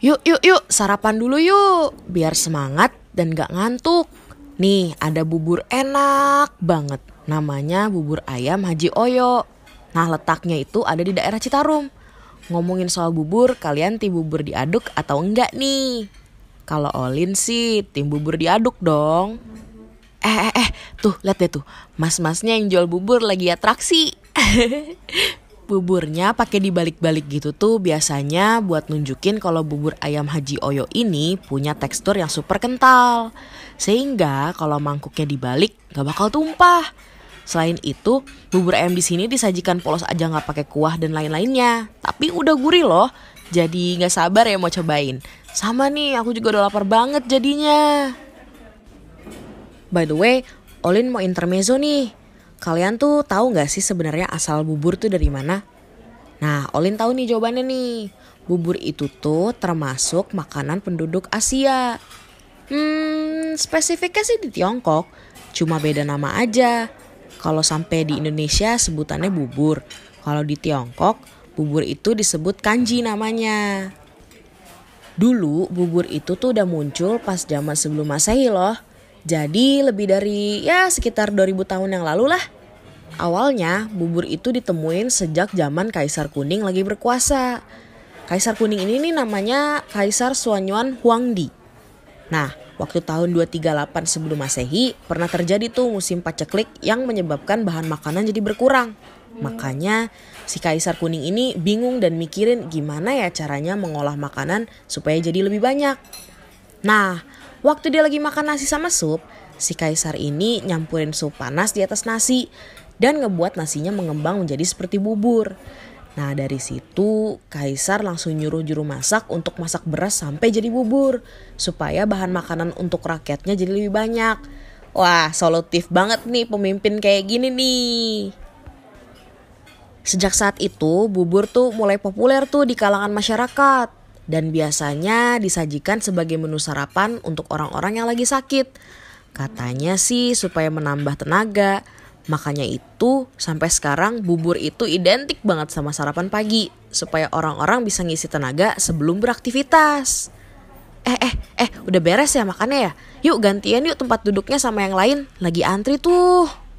Yuk, yuk, yuk, sarapan dulu yuk. Biar semangat dan gak ngantuk. Nih, ada bubur enak banget. Namanya bubur ayam Haji Oyo. Nah, letaknya itu ada di daerah Citarum. Ngomongin soal bubur, kalian tim bubur diaduk atau enggak nih? Kalau Olin sih tim bubur diaduk dong. Eh, eh, eh, tuh lihat deh tuh. Mas-masnya yang jual bubur lagi atraksi. buburnya pakai dibalik-balik gitu tuh biasanya buat nunjukin kalau bubur ayam Haji Oyo ini punya tekstur yang super kental. Sehingga kalau mangkuknya dibalik gak bakal tumpah. Selain itu, bubur ayam di sini disajikan polos aja nggak pakai kuah dan lain-lainnya. Tapi udah gurih loh. Jadi nggak sabar ya mau cobain. Sama nih, aku juga udah lapar banget jadinya. By the way, Olin mau intermezzo nih. Kalian tuh tahu nggak sih sebenarnya asal bubur tuh dari mana? Nah, Olin tahu nih jawabannya nih. Bubur itu tuh termasuk makanan penduduk Asia. Hmm, spesifiknya sih di Tiongkok, cuma beda nama aja. Kalau sampai di Indonesia sebutannya bubur. Kalau di Tiongkok, bubur itu disebut kanji namanya. Dulu bubur itu tuh udah muncul pas zaman sebelum Masehi loh. Jadi lebih dari ya sekitar 2000 tahun yang lalu lah. Awalnya bubur itu ditemuin sejak zaman Kaisar Kuning lagi berkuasa. Kaisar Kuning ini nih namanya Kaisar Suanyuan Huangdi. Nah, waktu tahun 238 sebelum Masehi pernah terjadi tuh musim paceklik yang menyebabkan bahan makanan jadi berkurang. Makanya si Kaisar Kuning ini bingung dan mikirin gimana ya caranya mengolah makanan supaya jadi lebih banyak. Nah, Waktu dia lagi makan nasi sama sup, si kaisar ini nyampurin sup panas di atas nasi dan ngebuat nasinya mengembang menjadi seperti bubur. Nah dari situ kaisar langsung nyuruh juru masak untuk masak beras sampai jadi bubur supaya bahan makanan untuk rakyatnya jadi lebih banyak. Wah solutif banget nih pemimpin kayak gini nih. Sejak saat itu bubur tuh mulai populer tuh di kalangan masyarakat dan biasanya disajikan sebagai menu sarapan untuk orang-orang yang lagi sakit. Katanya sih supaya menambah tenaga. Makanya itu sampai sekarang bubur itu identik banget sama sarapan pagi supaya orang-orang bisa ngisi tenaga sebelum beraktivitas. Eh eh eh udah beres ya makannya ya? Yuk gantian yuk tempat duduknya sama yang lain. Lagi antri tuh.